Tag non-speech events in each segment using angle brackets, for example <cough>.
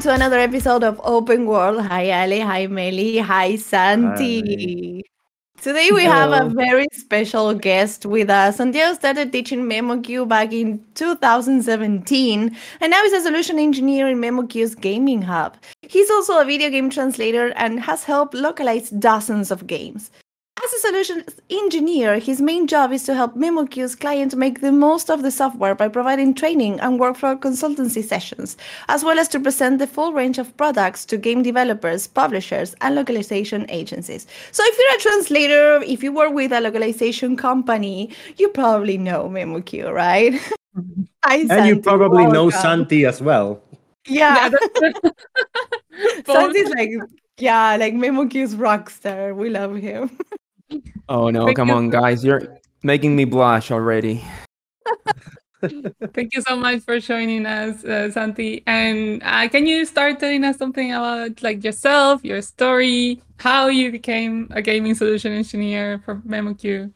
welcome to another episode of Open World. Hi, Ali. Hi, Meli. Hi, Santi. Today we have a very special guest with us. Santiago started teaching MemoQ back in 2017, and now he's a solution engineer in MemoQ's gaming hub. He's also a video game translator and has helped localize dozens of games. As a solutions engineer, his main job is to help MemoQ's client make the most of the software by providing training and workflow consultancy sessions, as well as to present the full range of products to game developers, publishers, and localization agencies. So if you're a translator, if you work with a localization company, you probably know MemoQ, right? <laughs> Hi, and Santi, you probably welcome. know Santi as well. Yeah. <laughs> Santi's like, yeah, like MemoQ's rockstar. We love him. <laughs> Oh no, Thank come you. on, guys. You're making me blush already. Thank you so much for joining us, uh, Santi. And uh, can you start telling us something about like yourself, your story, how you became a gaming solution engineer for MemoQ?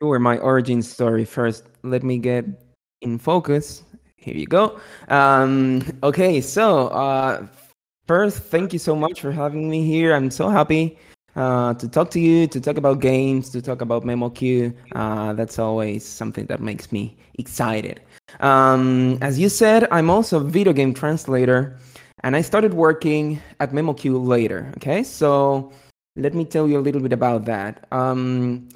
Sure, my origin story first. Let me get in focus. Here you go. Um, okay, so uh, first, thank you so much for having me here. I'm so happy uh, to talk to you, to talk about games, to talk about MemoQ. Uh, that's always something that makes me excited. Um, as you said, I'm also a video game translator, and I started working at MemoQ later. Okay, so let me tell you a little bit about that. Um,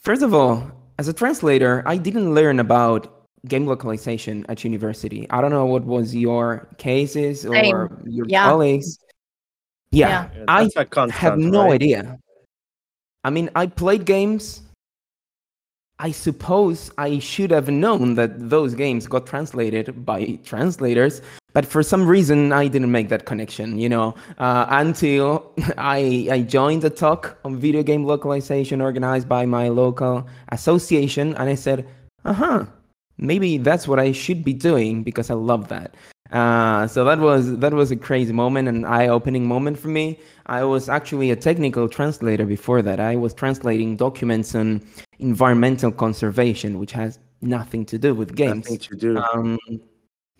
first of all, as a translator, I didn't learn about game localization at university. I don't know what was your cases or Same. your yeah. colleagues. Yeah, yeah. I have no right? idea. I mean, I played games. I suppose I should have known that those games got translated by translators, but for some reason I didn't make that connection. You know, uh, until <laughs> I I joined a talk on video game localization organized by my local association, and I said, "Uh huh, maybe that's what I should be doing because I love that." Uh, so that was that was a crazy moment, an eye-opening moment for me. I was actually a technical translator before that. I was translating documents on environmental conservation, which has nothing to do with games. Nothing to do. Um,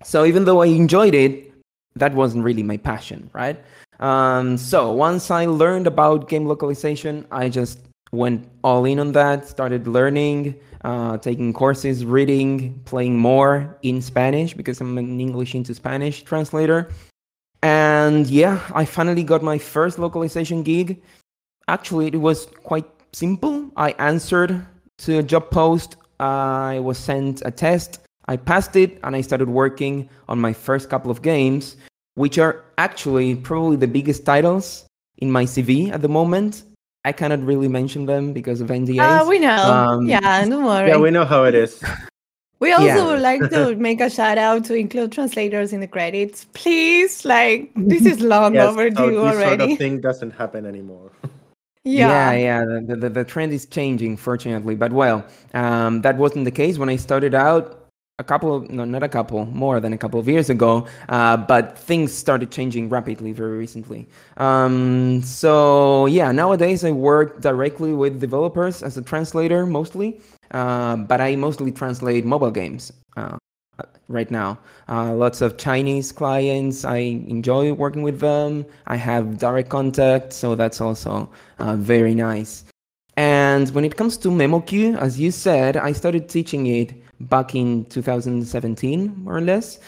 so even though I enjoyed it, that wasn't really my passion, right? Um, so once I learned about game localization, I just went all in on that. Started learning uh, taking courses, reading, playing more in Spanish because I'm an English into Spanish translator. And yeah, I finally got my first localization gig. Actually, it was quite simple. I answered to a job post, I was sent a test, I passed it, and I started working on my first couple of games, which are actually probably the biggest titles in my CV at the moment. I cannot really mention them because of NDAs. Uh, we know. Um, yeah, don't worry. Yeah, we know how it is. We also yeah. would like to <laughs> make a shout out to include translators in the credits, please. Like this is long yes, overdue so this already. Sort of thing doesn't happen anymore. <laughs> Yeah, yeah, yeah. The, the, the trend is changing, fortunately. But well, um, that wasn't the case when I started out a couple no not a couple more than a couple of years ago uh, but things started changing rapidly very recently. Um, so yeah nowadays i work directly with developers as a translator mostly uh, but i mostly translate mobile games uh, right now. Uh, lots of chinese clients i enjoy working with them. I have direct contact so that's also uh, very nice. And when it comes to MemoQ, as you said, I started teaching it back in 2017, more or less.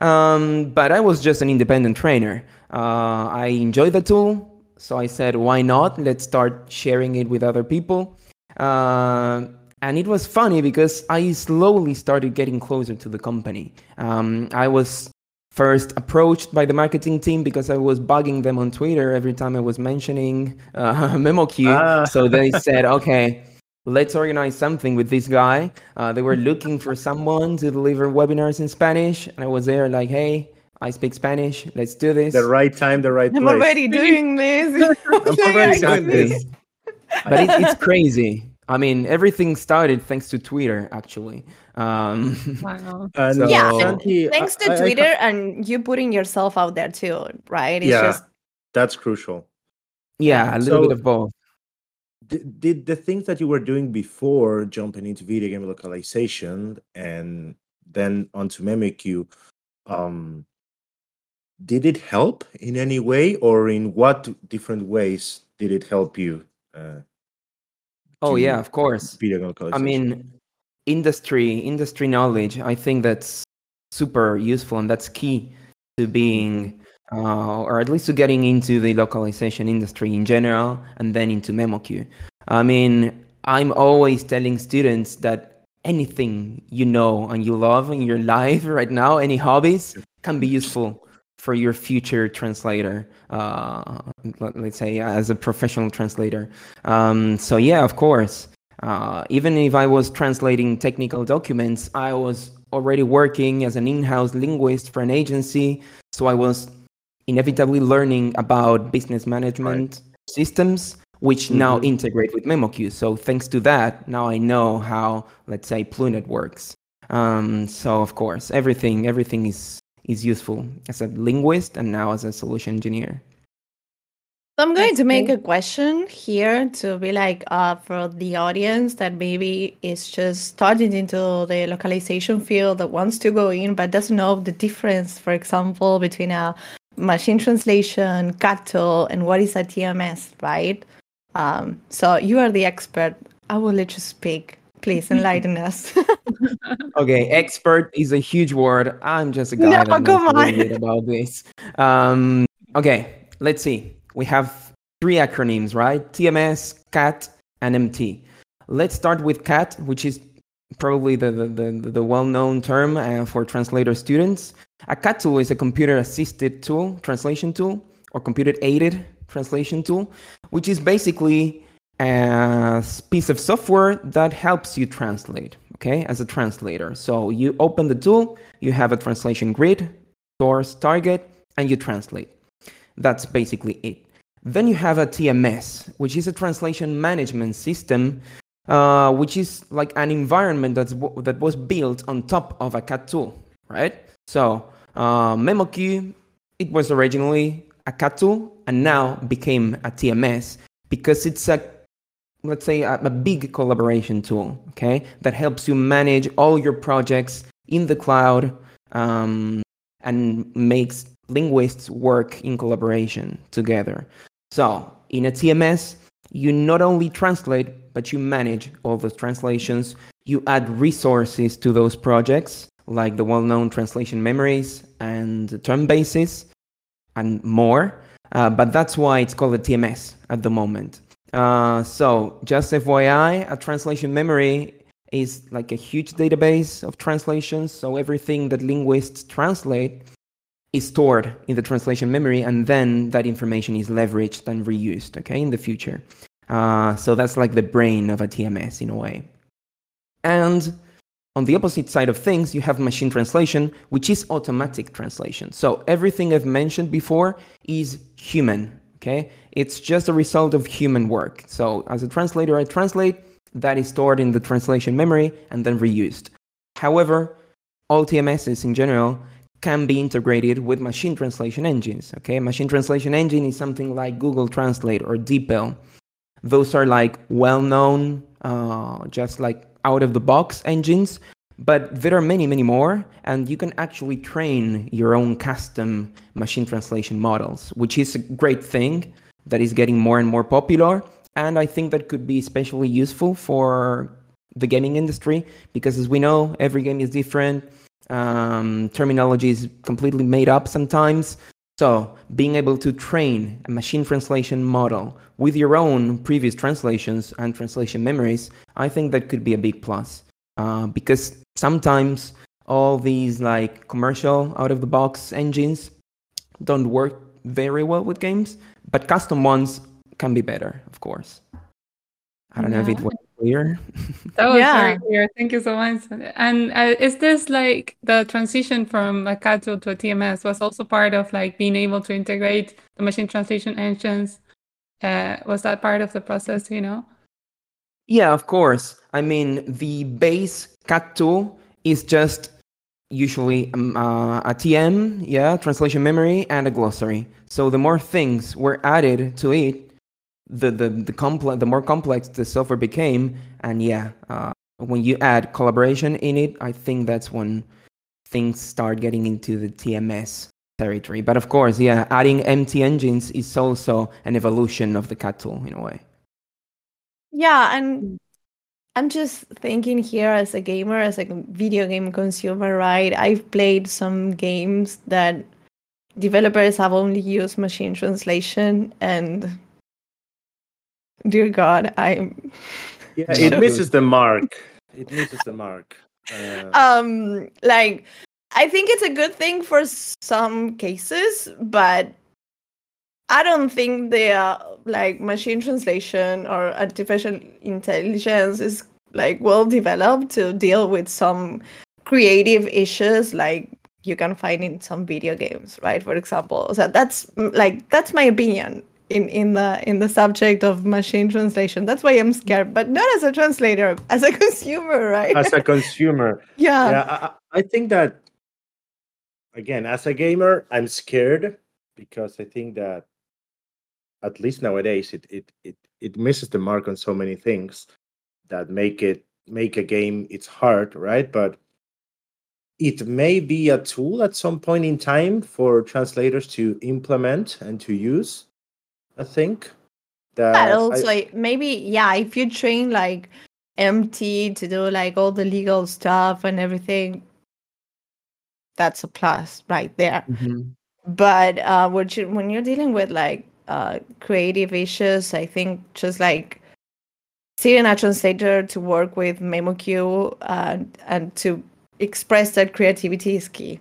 Um, but I was just an independent trainer. Uh, I enjoyed the tool, so I said, why not? Let's start sharing it with other people. Uh, and it was funny because I slowly started getting closer to the company. Um, I was first approached by the marketing team because I was bugging them on Twitter every time I was mentioning uh, <laughs> MemoQ. Ah. So they said, okay, let's organize something with this guy. Uh, they were looking for someone to deliver webinars in Spanish, and I was there like, hey, I speak Spanish. Let's do this. The right time, the right I'm place. I'm already doing this. <laughs> I'm already <laughs> doing this. But it, it's crazy. I mean, everything started thanks to Twitter, actually. Um, wow. <laughs> so, yeah, thanks to I, Twitter I, I, and you putting yourself out there too, right? It's yeah, just... that's crucial. Yeah, a little so, bit of both did the things that you were doing before jumping into video game localization and then onto MemoQ, um, did it help in any way, or in what different ways did it help you? Uh, Oh yeah, of course. video I localization? I mean, industry industry knowledge. I think that's super useful and that's key to being, uh, or at least to getting into the localization industry in general, and then into MemoQ. I mean, I'm always telling students that anything you know and you love in your <laughs> life right now, any hobbies, can be useful for your future translator. Uh, let- let's say as a professional translator. Um, so yeah, of course. Uh, even if I was translating technical documents, I was already working as an in-house linguist for an agency. So I was inevitably learning about business management systems, which now Mhm. integrate with MemoQ. So thanks to that, now I know how, let's say, Plunet works. Um, so of course, everything everything is is useful as a linguist and now as a solution engineer. So I'm going to make a question here to be like uh, for the audience that maybe is just starting into the localization field that wants to go in but doesn't know the difference, for example, between a machine translation, CAT tool, and what is a TMS, right? Um, so you are the expert. I will let you speak. Please enlighten us. <laughs> Okay, expert is a huge word. I'm just a guy No, that knows come a little on. bit about this. Um, okay, let's see. We have three acronyms, right? TMS, CAT, and MT. Let's start with CAT, which is probably the, the, the, the well-known term uh, for translator students. A CAT tool is a computer-assisted tool, translation tool, or computer-aided translation tool, which is basically a piece of software that helps you translate, okay, as a translator. So you open the tool, you have a translation grid, source, target, and you translate. That's basically it. Then you have a TMS, which is a translation management system, uh, which is like an environment that's w- that was built on top of a CAT tool, right? So uh, MemoQ, it was originally a tool and now became a TMS because it's a let's say a, a big collaboration tool okay that helps you manage all your projects in the cloud um, and makes linguists work in collaboration together. So in a tms you not only translate but you manage all those translations. You add resources to those projects like the well-known translation memories and term bases and more uh, but that's why it's called a tms at the moment uh, so just FYI, a translation memory is like a huge database of translations. So everything that linguists translate is stored in the translation memory, and then that information is leveraged and reused. Okay, in the future. Uh, so that's like the brain of a TMS in a way. And on the opposite side of things, you have machine translation, which is automatic translation. So everything I've mentioned before is human. Okay, it's just a result of human work. So as a translator, I translate, that is stored in the translation memory and then reused. However, all TMSs in general can be integrated with machine translation engines. Okay, machine translation engine is something like Google Translate or DeepL. Those are like well-known, uh, just like out-of-the-box engines. But there are many, many more, and you can actually train your own custom machine translation models, which is a great thing that is getting more and more popular. And I think that could be especially useful for the gaming industry because, as we know, every game is different. Um, terminology is completely made up sometimes. So, being able to train a machine translation model with your own previous translations and translation memories, I think that could be a big plus. Uh, because sometimes all these like commercial out of the box engines don't work very well with games, but custom ones can be better, of course. I don't know if it was clear. <laughs> That was Yeah. very clear. Thank you so much. And uh, is this like the transition from a CAT tool to a TMS was also part of like being able to integrate the machine translation engines? Uh, was that part of the process? You know. Yeah, of course. I mean, the base CAT tool is just usually um, uh, a TM, yeah, translation memory, and a glossary. So the more things were added to it, the the the the more complex the software became. And yeah, uh, when you add collaboration in it, I think that's when things start getting into the TMS territory. But of course, yeah, adding MT engines is also an evolution of the cat tool in a way. Yeah, and I'm just thinking here as a gamer, as a video game consumer, right? I've played some games that developers have only used machine translation and dear god i'm yeah <laughs> it misses the mark. It misses the mark. Uh... um like i think it's a good thing for some cases but i don't think the uh, like machine translation or artificial intelligence is like well developed to deal with some creative issues like you can find in some video games, right? For example, so that's like that's my opinion in in the in the subject of machine translation. That's why I'm scared, but not as a translator, as a <laughs> consumer, right? As a consumer, <laughs> yeah. Yeah, I, I think that again, as a gamer, I'm scared because I think that at least nowadays it it it it misses the mark on so many things that make it make a game it's hard, right? But it may be a tool at some point in time for translators to implement and to use. I think that but also I, maybe yeah, if you train like MT to do like all the legal stuff and everything, that's a plus right there. Mm-hmm. But uh, when you, when you're dealing with like uh, creative issues, I think just like seeing a translator to work with MemoQ uh, and to express that creativity is key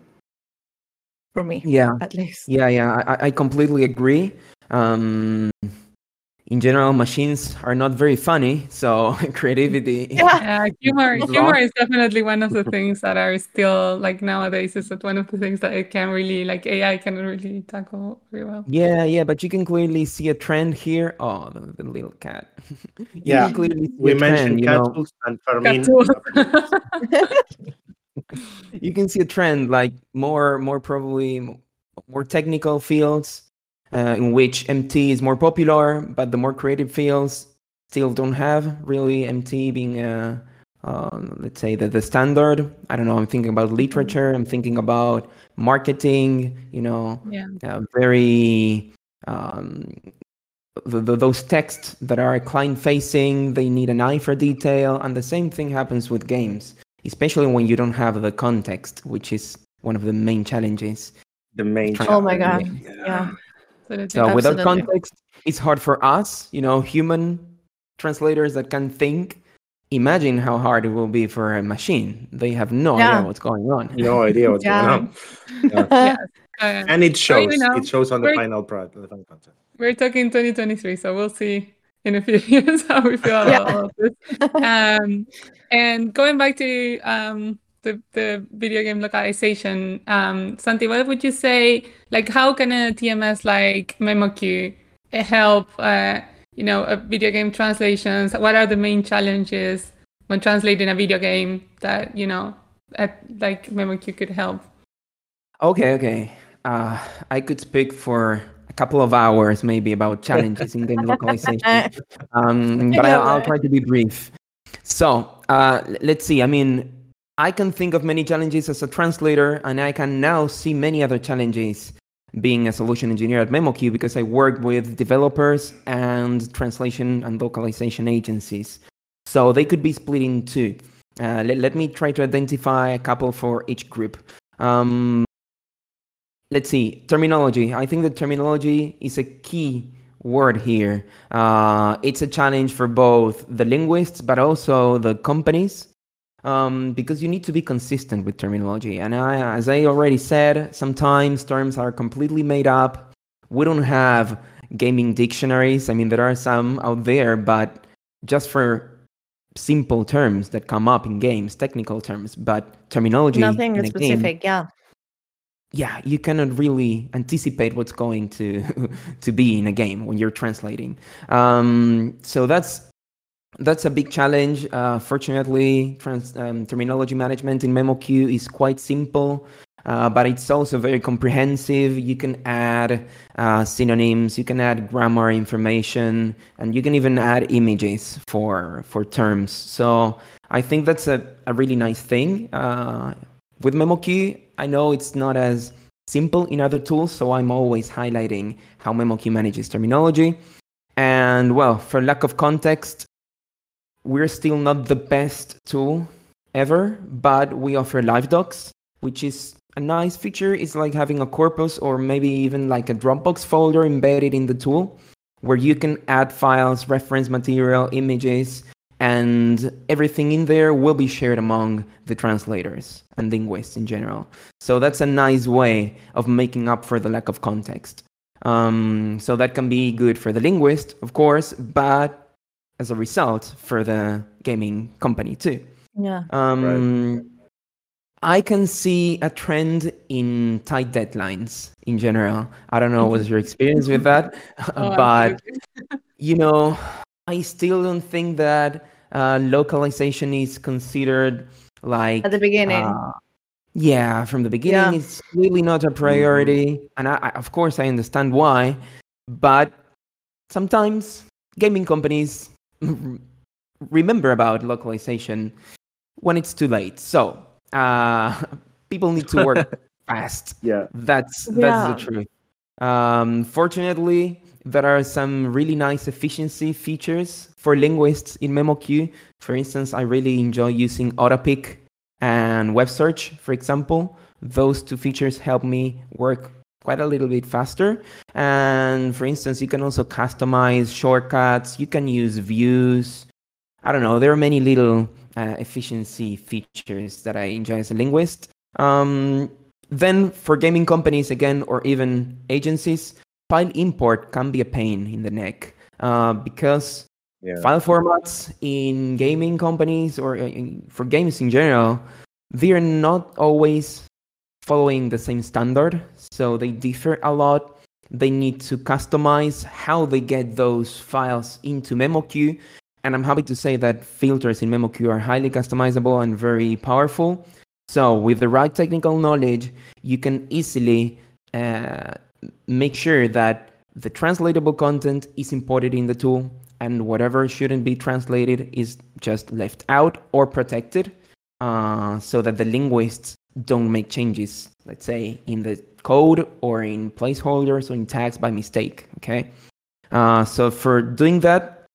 for me. Yeah, at least. Yeah, yeah, I, I completely agree. Um, in general, machines are not very funny, so <laughs> creativity. <laughs> Yeah, yeah humor. humor is definitely one of the <laughs> things that are still like nowadays. Is that one of the things that it can really like AI can really tackle very well. Yeah, yeah, but you can clearly see a trend here. Oh, the, the little cat. yeah, we mentioned cat tools and Fermin you can see a trend like more more probably more technical fields uh, in which mt is more popular but the more creative fields still don't have really mt being uh, uh, let's say the, the standard i don't know i'm thinking about literature i'm thinking about marketing you know yeah. Uh, very um, the, the, those texts that are client facing they need an eye for detail and the same thing happens with games especially when you don't have the context, which is one of the main challenges. The main. Oh my god! Yeah. yeah. So without context, it's hard for us, you know, human translators that can think. Imagine how hard it will be for a machine. They have no yeah. idea what's going on. No idea what's yeah. going on. Yeah. Uh, <laughs> and it shows. you know, it shows on the final product, the final content. We're talking 2023, so we'll see in a few <laughs> years how we feel about all of this. Um, and going back to um, the, the video game localization, um, Santi, what would you say? Like, how can a TMS like MemoQ help, uh, you know, a video game translations? What are the main challenges when translating a video game that, you know, at, like MemoQ could help? Okay, okay. Uh, I could speak for a couple of hours maybe about challenges in game localization. <laughs> Um, but I'll, I'll, try to be brief. So uh, let's see. I mean, I can think of many challenges as a translator, and I can now see many other challenges being a solution engineer at MemoQ because I work with developers and translation and localization agencies. So they could be split in two. Uh, let, let, me try to identify a couple for each group. Um, let's see terminology i think that terminology is a key word here uh, it's a challenge for both the linguists but also the companies um, because you need to be consistent with terminology. And I, as i already said sometimes terms are completely made up. We don't have gaming dictionaries. I mean there are some out there but just for simple terms that come up in games technical terms but terminology nothing specific game, yeah. yeah, you cannot really anticipate what's going to <laughs> to be in a game when you're translating. Um, so that's that's a big challenge. Uh, fortunately, trans, um, terminology management in MemoQ is quite simple, uh, but it's also very comprehensive. You can add uh, synonyms, you can add grammar information, and you can even add images for for terms. So I think that's a, a really nice thing. Uh, with MemoQ, I know it's not as simple in other tools, so I'm always highlighting how MemoQ manages terminology. And well, for lack of context, we're still not the best tool ever, but we offer live docs, which is a nice feature. It's like having a corpus or maybe even like a Dropbox folder embedded in the tool where you can add files, reference material, images, and everything in there will be shared among the translators and linguists in general. So that's a nice way of making up for the lack of context. Um, so that can be good for the linguist, of course, but as a result, for the gaming company too. Yeah. Um, I can see a trend in tight deadlines in general. I don't know what's your experience with that, <laughs> Oh, but <laughs> you know, I still don't think that uh, localization is considered like At the beginning. uh, yeah, from the beginning, Yeah. it's really not a priority, and I, I, of course, I understand why. But sometimes gaming companies <laughs> remember about localization when it's too late. So uh, <laughs> people need to work <laughs> fast. Yeah. That's that's Yeah. the truth. Um, fortunately, there are some really nice efficiency features for linguists in MemoQ. For instance, I really enjoy using autopick and web search, for example. Those two features help me work quite a little bit faster. And for instance, you can also customize shortcuts. You can use views. I don't know. There are many little uh, efficiency features that I enjoy as a linguist. Um, then for gaming companies again, or even agencies, file import can be a pain in the neck uh, because Yeah. file formats in gaming companies or uh, in- for games in general, they are not always following the same standard, so they differ a lot. They need to customize how they get those files into MemoQ, and I'm happy to say that filters in MemoQ are highly customizable and very powerful. So, with the right technical knowledge, you can easily uh, make sure that the translatable content is imported in the tool and whatever shouldn't be translated is just left out or protected uh, so that the linguists don't make changes, let's say, in the code or in placeholders or in tags by mistake. Okay. Uh, so, for doing that,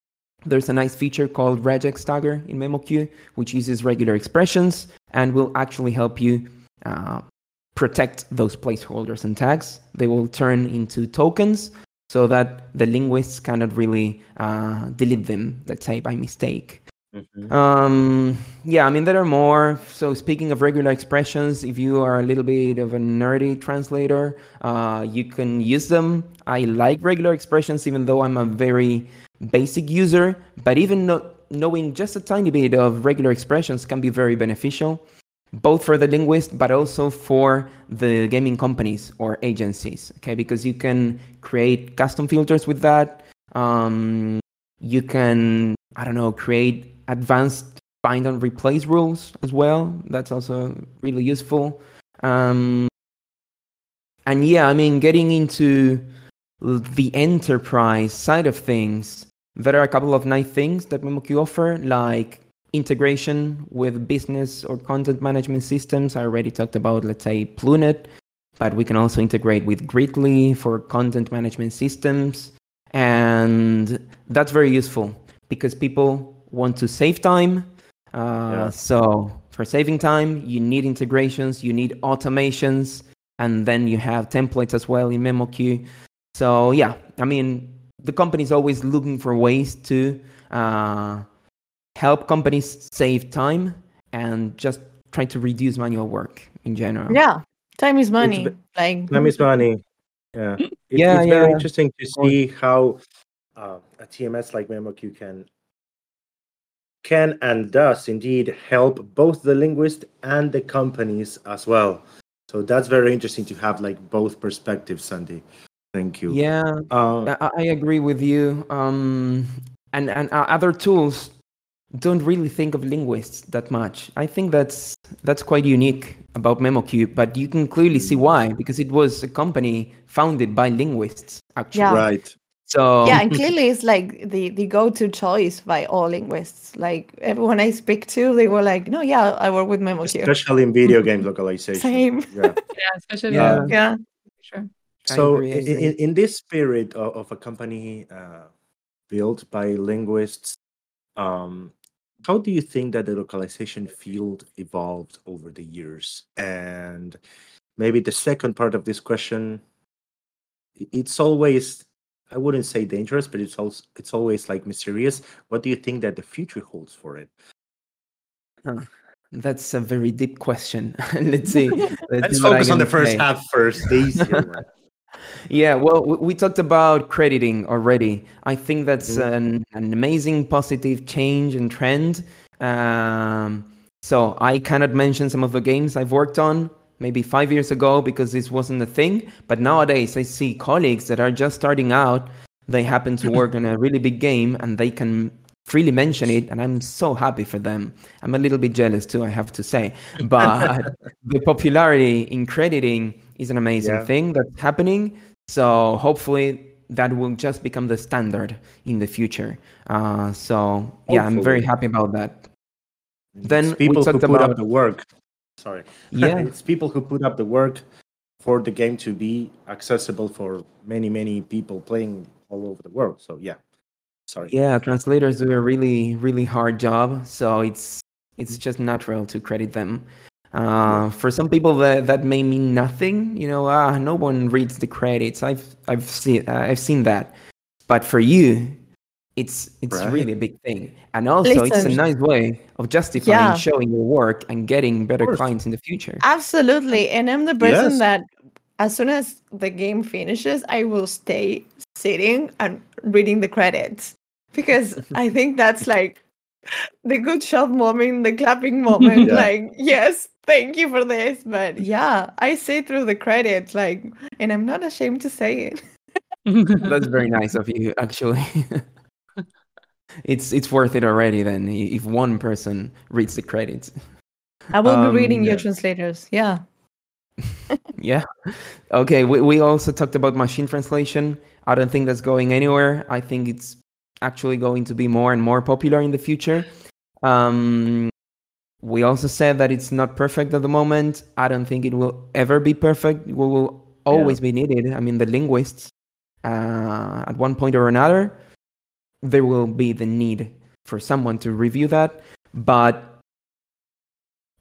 there's a nice feature called regex tagger in MemoQ, which uses regular expressions and will actually help you uh, protect those placeholders and tags. They will turn into tokens so that the linguists cannot really uh, delete them, let's say, by mistake. Mhm. Um, yeah, I mean, there are more. So, speaking of regular expressions, if you are a little bit of a nerdy translator, uh, you can use them. I like regular expressions, even though I'm a very basic user, but even no- knowing just a tiny bit of regular expressions can be very beneficial, both for the linguist, but also for the gaming companies or agencies. Okay, because you can create custom filters with that. Um, you can i don't know create advanced find and replace rules as well. That's also really useful. Um, and yeah i mean getting into the enterprise side of things there are a couple of nice things that MemoQ offer like integration with business or content management systems. I already talked about let's say plunet but we can also integrate with gridly for content management systems. And that's very useful because people want to save time. Uh, Yeah. So for saving time, you need integrations, you need automations, and then you have templates as well in MemoQ. So yeah, I mean, the company is always looking for ways to uh, help companies save time and just try to reduce manual work in general. Yeah. Time is money. ve- like Time is money. Yeah. It- Yeah, it's very interesting to see how uh, a TMS like MemoQ can can and does indeed help both the linguist and the companies as well. So that's very interesting to have like both perspectives, Santi. Thank you. Yeah, Uh, I, I agree with you. Um, and and uh, other tools don't really think of linguists that much. I think that's that's quite unique about MemoQ, but you can clearly see why because it was a company founded by linguists actually. Yeah. Right. So yeah, and <laughs> clearly it's like the the go-to choice by all linguists. Like everyone I speak to, they were like, "No, yeah, I work with MemoQ." especially in video game <laughs> localization. Same. Yeah. <laughs> Yeah, especially Yeah. yeah. Yeah. sure. So in, in, in this spirit of, of a company uh, built by linguists, um, how do you think that the localization field evolved over the years? And maybe the second part of this question, it's always I wouldn't say dangerous, but it's also it's always like mysterious. What do you think that the future holds for it? That's a very deep question. <laughs> Let's see. <laughs> Let's I focus on the first say. half first, the. <laughs> Yeah, well, we, talked about crediting already. I think that's Mhm. an, an amazing positive change and trend. Um, so I cannot mention some of the games I've worked on maybe five years ago because this wasn't a thing. But nowadays, I see colleagues that are just starting out. They happen to work on a <laughs> really big game and they can freely mention it, and I'm so happy for them. I'm a little bit jealous too, I have to say. But <laughs> the popularity in crediting is an amazing Yeah. thing that's happening. So hopefully that will just become the standard in the future. Uh, so yeah, I'm very happy about that. Then It's people who put about- up the work. Sorry. <laughs> Yeah. it's people who put up the work for the game to be accessible for many, many people playing all over the world. So yeah. Sorry. Yeah, translators do a really, really hard job. So it's it's just natural to credit them. Uh, for some people, that that may mean nothing. You know, ah, no one reads the credits. I've I've seen uh, I've seen that. But for you, it's it's Right. really a big thing. And also, it's a nice way of justifying Yeah. showing your work and getting better clients in the future. Absolutely. And I'm the person Yes. that as soon as the game finishes, I will stay sitting and reading the credits. Because I think that's like the good shot moment, the clapping <laughs> moment. Yeah. Like, yes, thank you for this. But yeah, I sit through the credits, like, and I'm not ashamed to say it. <laughs> That's very nice of you, actually. <laughs> it's it's worth it already. Then, if one person reads the credits. <laughs> I will Um, be reading your translators. Yeah. <laughs> Yeah. Okay. We, we also talked about machine translation. I don't think that's going anywhere. I think it's actually going to be more and more popular in the future. Um, we also said that it's not perfect at the moment. I don't think it will ever be perfect. It will, always be needed. I mean, the linguists, uh, at one point or another, there will be the need for someone to review that. But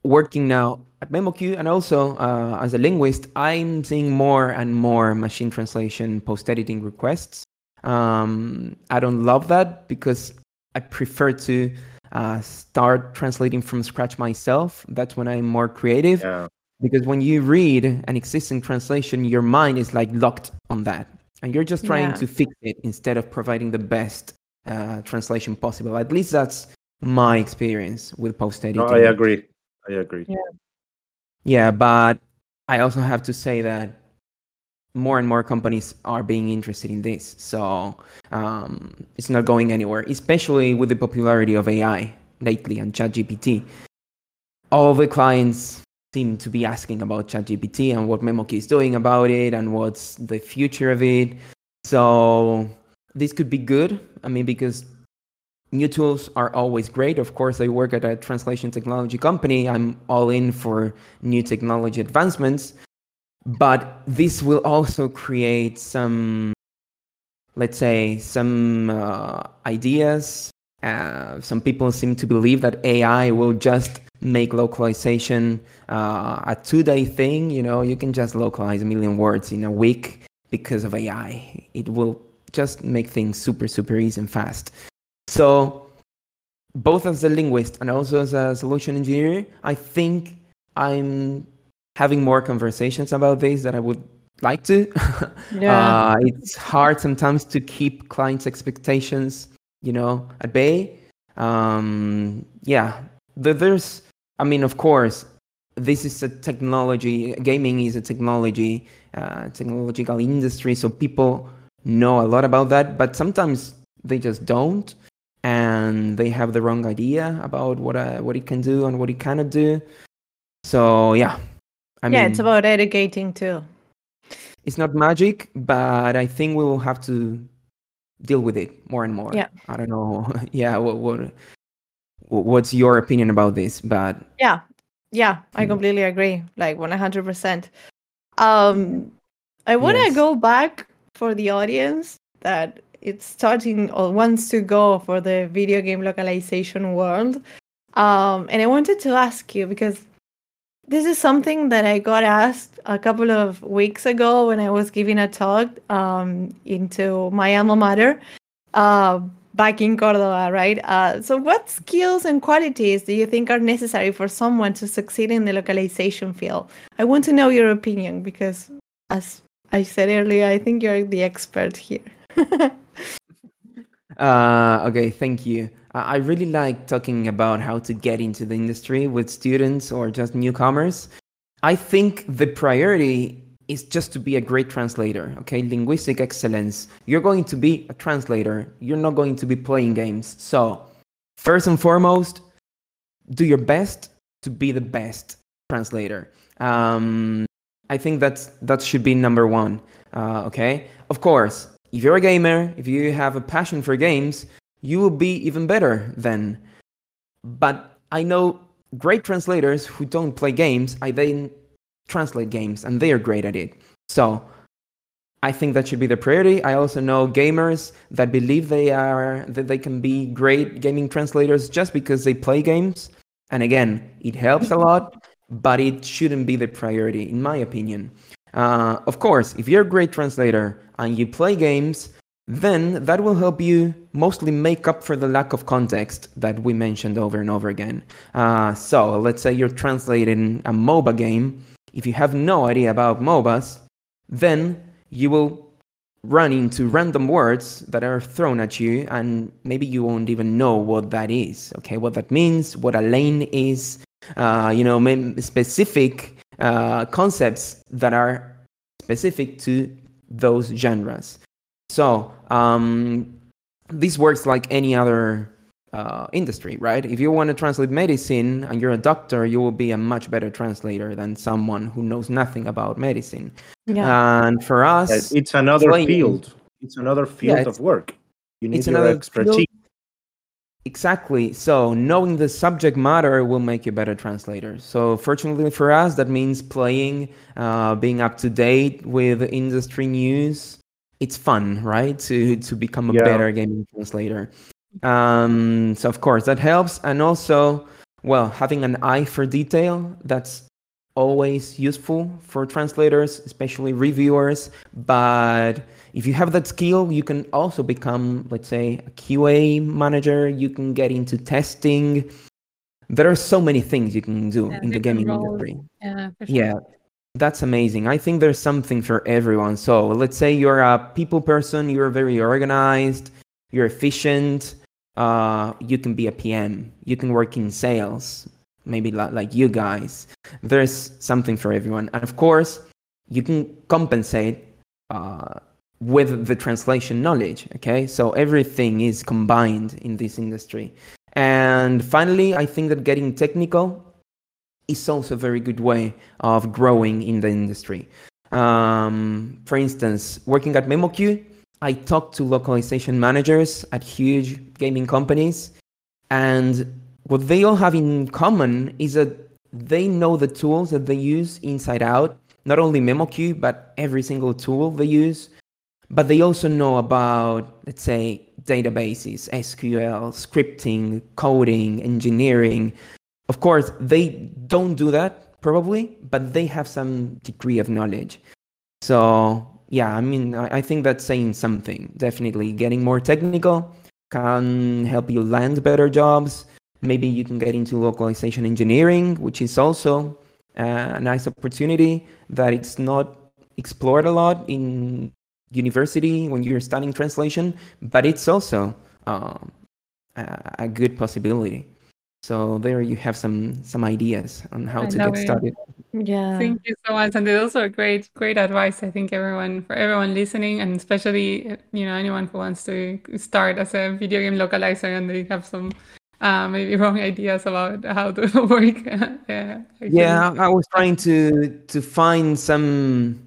working now at MemoQ and also uh, as a linguist, I'm seeing more and more machine translation post editing requests. Um, I don't love that because I prefer to uh, start translating from scratch myself. That's when I'm more creative. Yeah. Because when you read an existing translation, your mind is like locked on that. And you're just trying Yeah. to fix it instead of providing the best uh, translation possible. At least that's my experience with post editing. No, I agree. I agree. Yeah, but I also have to say that more and more companies are being interested in this. So um, it's not going anywhere, especially with the popularity of AI lately and ChatGPT. All the clients seem to be asking about ChatGPT and what MemoQ is doing about it and what's the future of it. So this could be good. I mean, because new tools are always great. Of course, I work at a translation technology company. I'm all in for new technology advancements. But this will also create some, let's say, some uh, ideas. Uh, some people seem to believe that AI will just make localization uh, a two day thing. You know, you can just localize a million words in a week because of AI. It will just make things super, super easy and fast. So, both as a linguist and also as a solution engineer, I think I'm having more conversations about this that I would like to. <laughs> Yeah. uh, it's hard sometimes to keep clients' expectations, you know, at bay. Um, yeah, the, there's, I mean, of course, this is a technology. Gaming is a technology, uh, technological industry, so people know a lot about that, but sometimes they just don't and they have the wrong idea about what uh, what it can do and what it cannot do. So yeah, I yeah, mean, it's about educating too. it's not magic, but I think we will have to deal with it more and more. Yeah. I don't know. <laughs> yeah. What what what's your opinion about this? But Yeah, yeah, I Mm. completely agree. Like one hundred percent. Um, I want to Yes. go back for the audience that it's starting or wants to go for the video game localization world. Um, and I wanted to ask you because this is something that I got asked a couple of weeks ago when I was giving a talk um, into my alma mater uh, back in Cordoba, right? Uh, so, what skills and qualities do you think are necessary for someone to succeed in the localization field? I want to know your opinion because, as I said earlier, I think you're the expert here. <laughs> Uh, okay, thank you. I really like talking about how to get into the industry with students or just newcomers. I think the priority is just to be a great translator, okay? Linguistic excellence. You're going to be a translator, you're not going to be playing games. So, first and foremost, do your best to be the best translator. Um, I think that's that should be number one. Uh, okay, of course, if you're a gamer, if you have a passion for games, you will be even better then. But I know great translators who don't play games. I then translate games, and they are great at it. So I think that should be the priority. I also know gamers that believe they are that they can be great gaming translators just because they play games. And again, it helps a lot, but it shouldn't be the priority, in my opinion. Uh, of course, if you're a great translator and you play games, then that will help you mostly make up for the lack of context that we mentioned over and over again. Uh, so let's say you're translating a MOBA game. If you have no idea about MOBAs, then you will run into random words that are thrown at you and maybe you won't even know what that is okay what that means what a lane is uh, you know specific uh, concepts that are specific to those genres so um, this works like any other uh, industry, right? If you want to translate medicine and you're a doctor, you will be a much better translator than someone who knows nothing about medicine. Yeah. And for us, it's another playing- field. It's another field it's- of work. You need it's your another expertise. field. Exactly. So knowing the subject matter will make you a better translator. So fortunately for us, that means playing, uh, being up to date with industry news. It's fun, right? To to become a Yeah. better gaming translator. Um, so of course that helps, and also, well, having an eye for detail. That's always useful for translators, especially reviewers. But if you have that skill, you can also become, let's say, a QA manager. You can get into testing. There are so many things you can do Yeah, in the gaming roles. industry. Yeah, sure. Yeah, that's amazing. I think there's something for everyone. So let's say you're a people person, you're very organized, you're efficient. Uh, you can be a PM. You can work in sales, maybe li- like you guys. There's something for everyone, and of course, you can compensate uh, with the translation knowledge. Okay, so everything is combined in this industry. And finally, I think that getting technical is also a very good way of growing in the industry. Um, for instance, working at MemoQ, I talked to localization managers at huge gaming companies, and what they all have in common is that they know the tools that they use inside out, not only MemoQ, but every single tool they use. But they also know about, let's say, databases, SQL, scripting, coding, engineering, of course, they don't do that probably, but they have some degree of knowledge. So, yeah, I mean, I, I think that's saying something. Definitely getting more technical can help you land better jobs. Maybe you can get into localization engineering, which is also uh, a nice opportunity that it's not explored a lot in university when you're studying translation, but it's also um, a, a good possibility. So there you have some some ideas on how I to get it. started. Yeah. Thank you so much, and those are great, great advice. I think everyone, for everyone listening, and especially you know anyone who wants to start as a video game localizer and they have some uh, maybe wrong ideas about how to <laughs> work. <laughs> yeah, actually. Yeah, I was trying to to find some,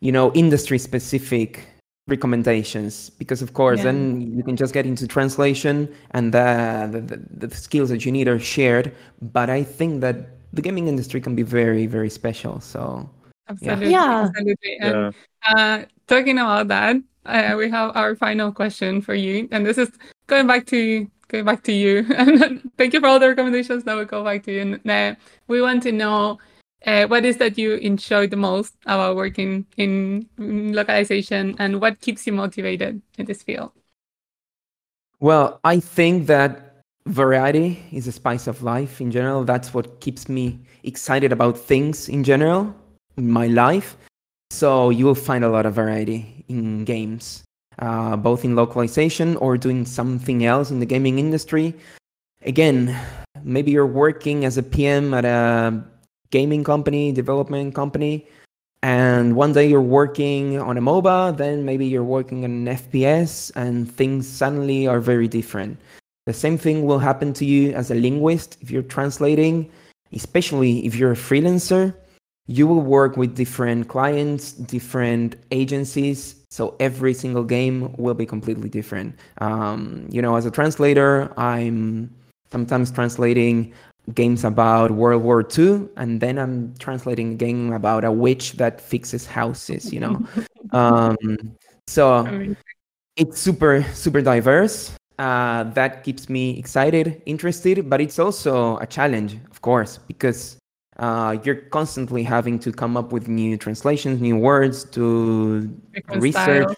you know, industry specific recommendations because of course Yeah. then you can just get into translation and the, the, the, the skills that you need are shared but i think that the gaming industry can be very very special so Absolutely. Yeah. Absolutely. And Yeah. uh, talking about that, uh, we have our final question for you, and this is going back to back to you. <laughs> And thank you for all the recommendations. That will go back to you. And we want to know uh, what is that you enjoy the most about working in localization, and what keeps you motivated in this field. Well, I think that variety is a spice of life in general. That's what keeps me excited about things in general in my life. So you will find a lot of variety in games, uh, both in localization or doing something else in the gaming industry. Again, maybe you're working as a PM at a gaming company, development company, and one day you're working on a MOBA, then maybe you're working on an FPS, and things suddenly are very different. The same thing will happen to you as a linguist if you're translating, especially if you're a freelancer. You will work with different clients, different agencies, so every single game will be completely different. Um, you know, as a translator, I'm sometimes translating games about World War II, and then I'm translating a game about a witch that fixes houses. You know, <laughs> um, so it's super super diverse. Uh, that keeps me excited, interested, but it's also a challenge, of course, because uh, you're constantly having to come up with new translations, new words to different research. styles.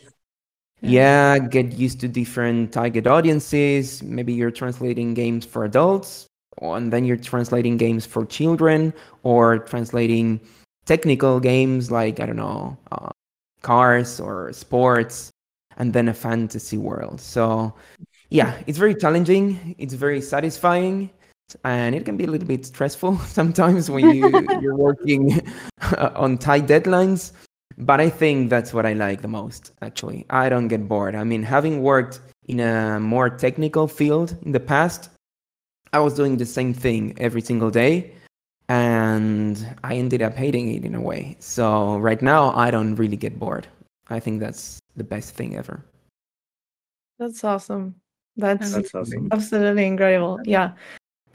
yeah. Get used to different target audiences. Maybe you're translating games for adults and then you're translating games for children or translating technical games like i don't know uh, cars or sports and then a fantasy world. So yeah it's very challenging. It's very satisfying and it can be a little bit stressful <laughs> sometimes when you you're working <laughs> on tight deadlines but I think that's what I like the most, actually. I don't get bored. I mean, having worked in a more technical field in the past, I was doing the same thing every single day. And I ended up hating it in a way. So right now, I don't really get bored. I think that's the best thing ever. That's awesome. That's That's awesome. absolutely incredible. Yeah.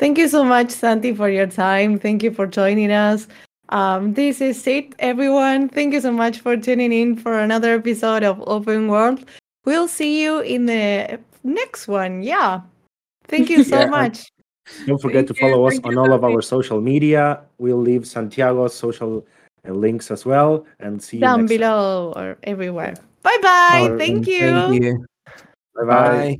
Thank you so much, Santi, for your time. Thank you for joining us. Um, this is it, everyone. Thank you so much for tuning in for another episode of Open World. We'll see you in the next one. Yeah. Thank you <laughs> so Yeah. much. Don't forget to Thank you. follow us Thank on you, all of our social media. We'll leave Santiago's social uh, links as well. And see you Down next below or everywhere. Bye bye. Thank you. Thank you. Bye bye. Bye.